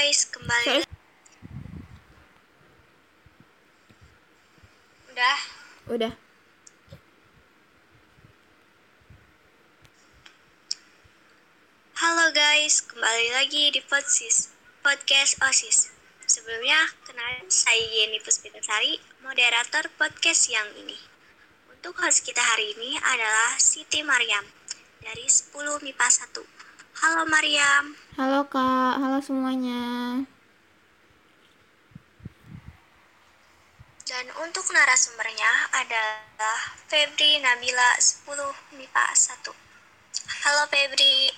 guys, kembali. Udah. Udah. Halo guys, kembali lagi di Podsis, podcast OSIS. Sebelumnya, kenalin saya Yeni Puspitasari, moderator podcast yang ini. Untuk host kita hari ini adalah Siti Mariam dari 10 MIPA 1. Halo Mariam. Halo Kak, halo semuanya. Dan untuk narasumbernya adalah Febri Nabila 10 MIPA 1. Halo Febri.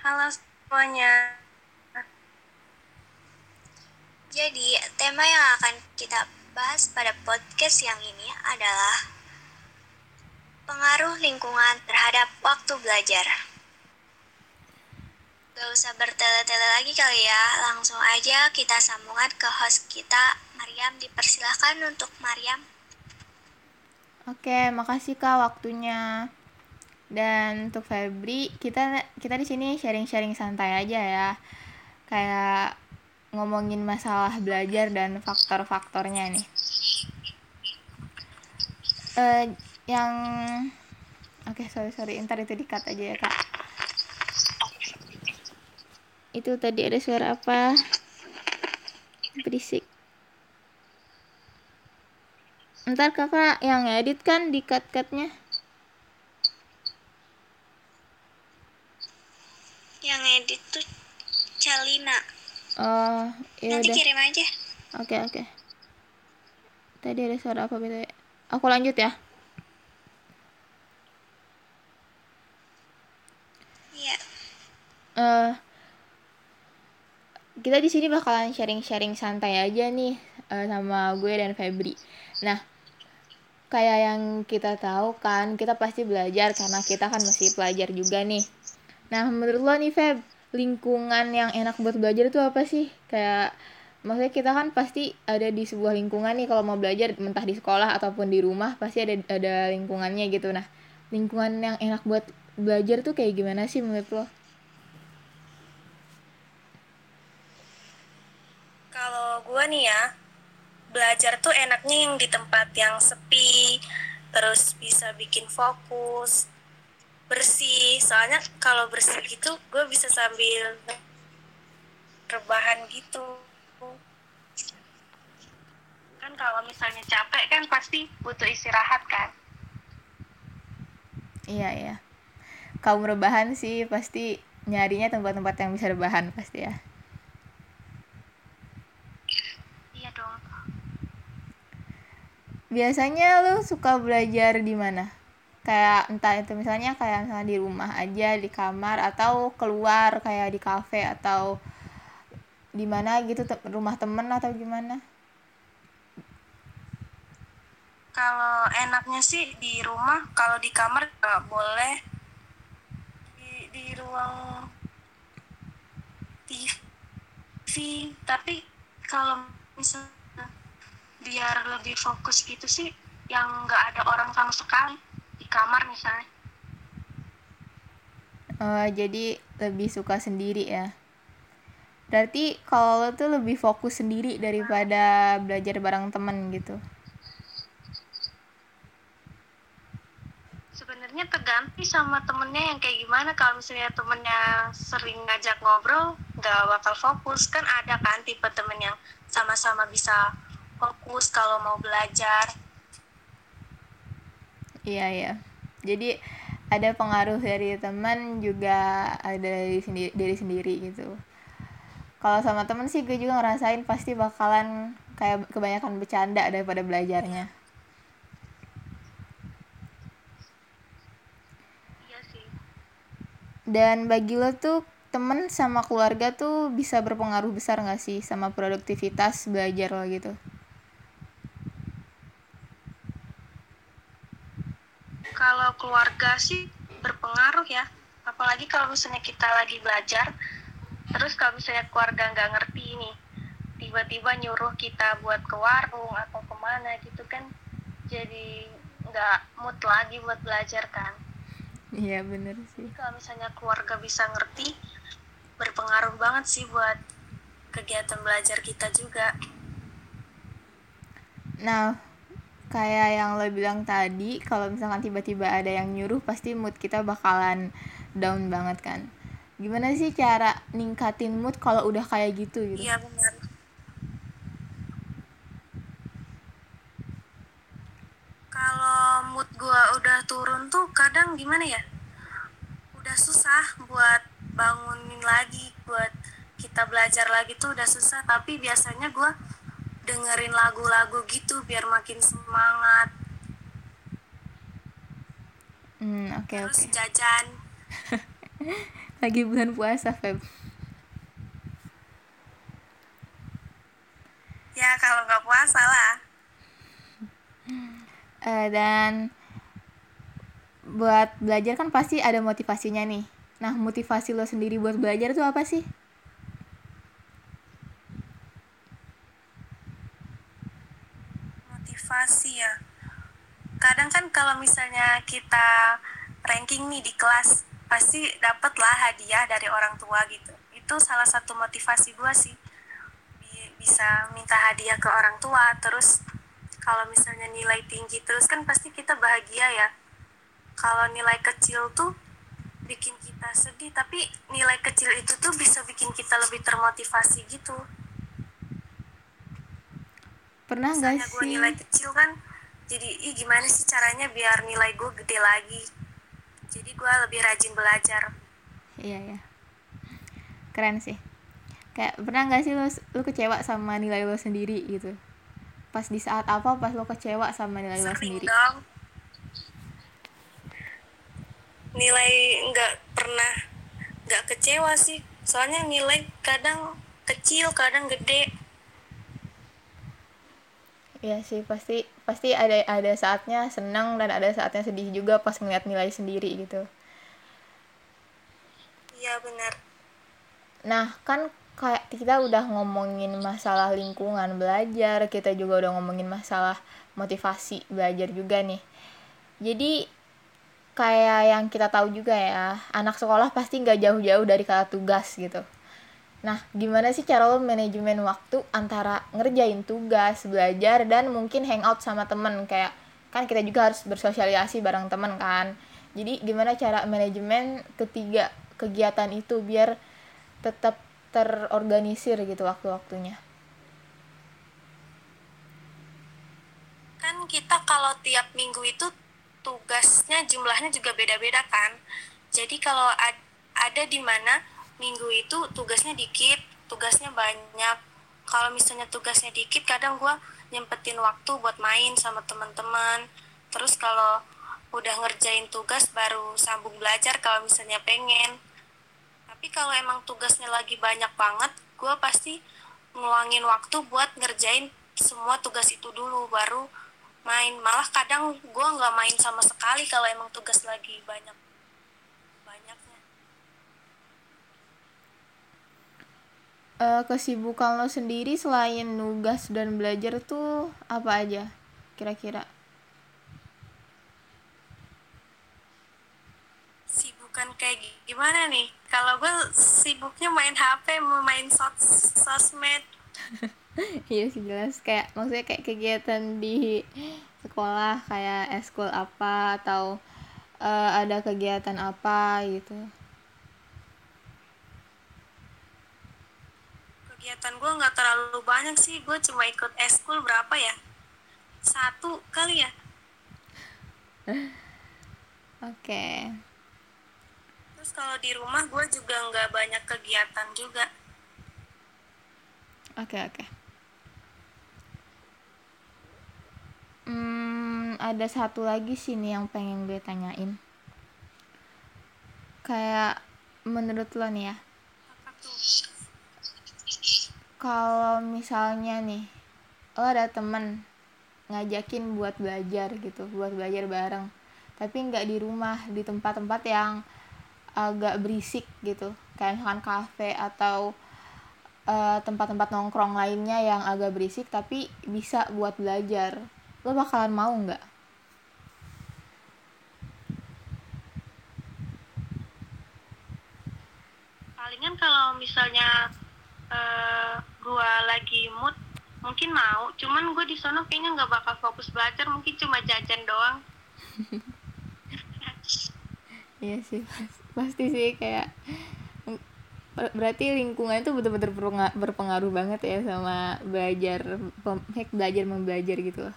Halo semuanya. Jadi, tema yang akan kita bahas pada podcast yang ini adalah pengaruh lingkungan terhadap waktu belajar. Gak usah bertele-tele lagi kali ya, langsung aja kita sambungan ke host kita, Mariam. Dipersilahkan untuk Mariam. Oke, makasih Kak waktunya. Dan untuk Febri, kita kita di sini sharing-sharing santai aja ya. Kayak ngomongin masalah belajar dan faktor-faktornya nih. Eh, yang Oke, sorry sorry, ntar itu dikat aja ya kak. Itu tadi ada suara apa? Berisik. Ntar kakak yang edit kan di cut-cutnya. Yang edit tuh Calina. Oh, ya Nanti udah. kirim aja. Oke oke. Tadi ada suara apa btw? Aku lanjut ya. Iya. eh kita di sini bakalan sharing-sharing santai aja nih eh, sama gue dan Febri. Nah, kayak yang kita tahu kan, kita pasti belajar karena kita kan masih pelajar juga nih. Nah, menurut lo nih Feb, lingkungan yang enak buat belajar itu apa sih? Kayak maksudnya kita kan pasti ada di sebuah lingkungan nih kalau mau belajar entah di sekolah ataupun di rumah pasti ada ada lingkungannya gitu. Nah, lingkungan yang enak buat belajar tuh kayak gimana sih menurut lo? Kalau gue nih ya, belajar tuh enaknya yang di tempat yang sepi, terus bisa bikin fokus, bersih. Soalnya kalau bersih gitu, gue bisa sambil rebahan gitu. Kan kalau misalnya capek kan pasti butuh istirahat kan. Iya iya. Kaum rebahan sih pasti nyarinya tempat-tempat yang bisa rebahan pasti ya. Iya dong. Biasanya lu suka belajar di mana? Kayak entah itu misalnya kayak misalnya di rumah aja di kamar atau keluar kayak di kafe atau di mana gitu te- rumah temen atau gimana? Kalau enaknya sih di rumah, kalau di kamar nggak boleh. Di, di ruang TV, tapi kalau misalnya biar lebih fokus gitu sih, yang nggak ada orang sama sekali di kamar misalnya. Oh, jadi lebih suka sendiri ya. Berarti kalau lo tuh lebih fokus sendiri daripada belajar bareng temen gitu. Sebenarnya tergantung sama temennya yang kayak gimana. Kalau misalnya temennya sering ngajak ngobrol, nggak bakal fokus. Kan ada kan tipe temen yang sama-sama bisa fokus kalau mau belajar. Iya ya. Jadi ada pengaruh dari teman juga ada dari sendiri dari sendiri gitu. Kalau sama temen sih gue juga ngerasain pasti bakalan kayak kebanyakan bercanda daripada belajarnya. Iya sih. Dan bagi lo tuh temen sama keluarga tuh bisa berpengaruh besar gak sih sama produktivitas belajar lo gitu? Kalau keluarga sih berpengaruh ya. Apalagi kalau misalnya kita lagi belajar, terus kalau misalnya keluarga nggak ngerti nih, tiba-tiba nyuruh kita buat ke warung atau ke mana gitu kan, jadi nggak mood lagi buat belajar kan. Iya bener sih. Kalau misalnya keluarga bisa ngerti, berpengaruh banget sih buat kegiatan belajar kita juga Nah, kayak yang lo bilang tadi, kalau misalkan tiba-tiba ada yang nyuruh, pasti mood kita bakalan down banget kan. Gimana sih cara ningkatin mood kalau udah kayak gitu gitu? iya benar kalau mood gua udah turun tuh kadang gimana ya udah susah buat bangunin lagi buat kita belajar lagi tuh udah susah tapi biasanya gua dengerin lagu-lagu gitu biar makin semangat Hmm, oke terus oke. jajan Lagi bulan puasa, Feb. ya kalau nggak puasa lah Eh, dan buat belajar kan pasti ada motivasinya nih. Nah, motivasi lo sendiri buat belajar tuh apa sih? Motivasi ya. Kadang kan kalau misalnya kita ranking nih di kelas pasti dapat lah hadiah dari orang tua gitu. Itu salah satu motivasi gua sih. Bi- bisa minta hadiah ke orang tua terus kalau misalnya nilai tinggi terus kan pasti kita bahagia ya. Kalau nilai kecil tuh bikin kita sedih tapi nilai kecil itu tuh bisa bikin kita lebih termotivasi gitu Pernah gak misalnya gue sih? nilai kecil kan jadi ih gimana sih caranya biar nilai gue gede lagi jadi gue lebih rajin belajar Iya ya. Keren sih. Kayak pernah nggak sih lo lo kecewa sama nilai lo sendiri gitu? Pas di saat apa pas lo kecewa sama nilai lo sering sendiri? dong nilai nggak pernah nggak kecewa sih soalnya nilai kadang kecil kadang gede Iya sih pasti pasti ada ada saatnya senang dan ada saatnya sedih juga pas ngeliat nilai sendiri gitu. iya benar Nah, kan kayak kita udah ngomongin masalah lingkungan belajar, kita juga udah ngomongin masalah motivasi belajar juga nih. Jadi kayak yang kita tahu juga ya, anak sekolah pasti nggak jauh-jauh dari kata tugas gitu. Nah, gimana sih cara lo manajemen waktu antara ngerjain tugas, belajar, dan mungkin hangout sama temen kayak kan kita juga harus bersosialisasi bareng temen kan. Jadi gimana cara manajemen ketiga kegiatan itu biar tetap terorganisir gitu waktu-waktunya. kan kita kalau tiap minggu itu tugasnya jumlahnya juga beda-beda kan jadi kalau ad- ada di mana minggu itu tugasnya dikit tugasnya banyak. Kalau misalnya tugasnya dikit kadang gue nyempetin waktu buat main sama teman-teman. Terus kalau udah ngerjain tugas baru sambung belajar kalau misalnya pengen. Tapi kalau emang tugasnya lagi banyak banget gue pasti ngeluangin waktu buat ngerjain semua tugas itu dulu baru main. Malah kadang gue nggak main sama sekali kalau emang tugas lagi banyak Eh, kesibukan lo sendiri selain nugas dan belajar tuh apa aja kira-kira? sibukan kayak gi- gimana nih kalau gue sibuknya main hp mau main sos sosmed Iya sih jelas kayak maksudnya kayak kegiatan di sekolah kayak eskul apa atau eh, ada kegiatan apa gitu. Kegiatan gue nggak terlalu banyak sih gue cuma ikut eskul berapa ya satu kali ya Oke. terus kalau di rumah gue juga nggak banyak kegiatan juga Oke, oke. Hmm, ada satu lagi sih nih yang pengen gue tanyain. Kayak menurut lo nih ya, apa tuh kalau misalnya nih lo ada temen ngajakin buat belajar gitu, buat belajar bareng, tapi nggak di rumah, di tempat-tempat yang agak berisik gitu, kayak misalkan kafe atau eh, tempat-tempat nongkrong lainnya yang agak berisik tapi bisa buat belajar. Lo bakalan mau nggak? Palingan kalau misalnya eh, mungkin mau cuman gue di sono kayaknya nggak bakal fokus belajar mungkin cuma jajan doang Iya sih, pas- pasti sih kayak ber- berarti lingkungan itu betul-betul berpenga- berpengaruh banget ya sama belajar belajar membelajar gitu loh.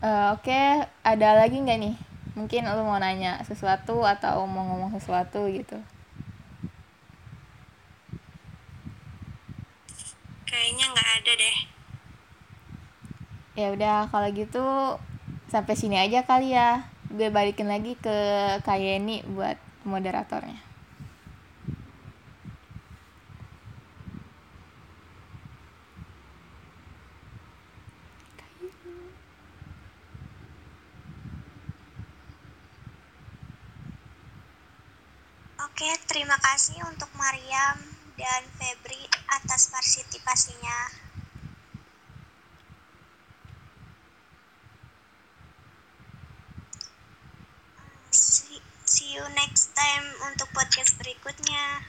Eh, Oke, ada lagi nggak nih? Mungkin lu mau nanya sesuatu atau mau ngomong sesuatu gitu. Ada deh. Ya udah kalau gitu sampai sini aja kali ya. Gue balikin lagi ke Kak Yeni buat moderatornya. Oke, terima kasih untuk Mariam dan Febri atas partisipasinya. you next time untuk podcast berikutnya.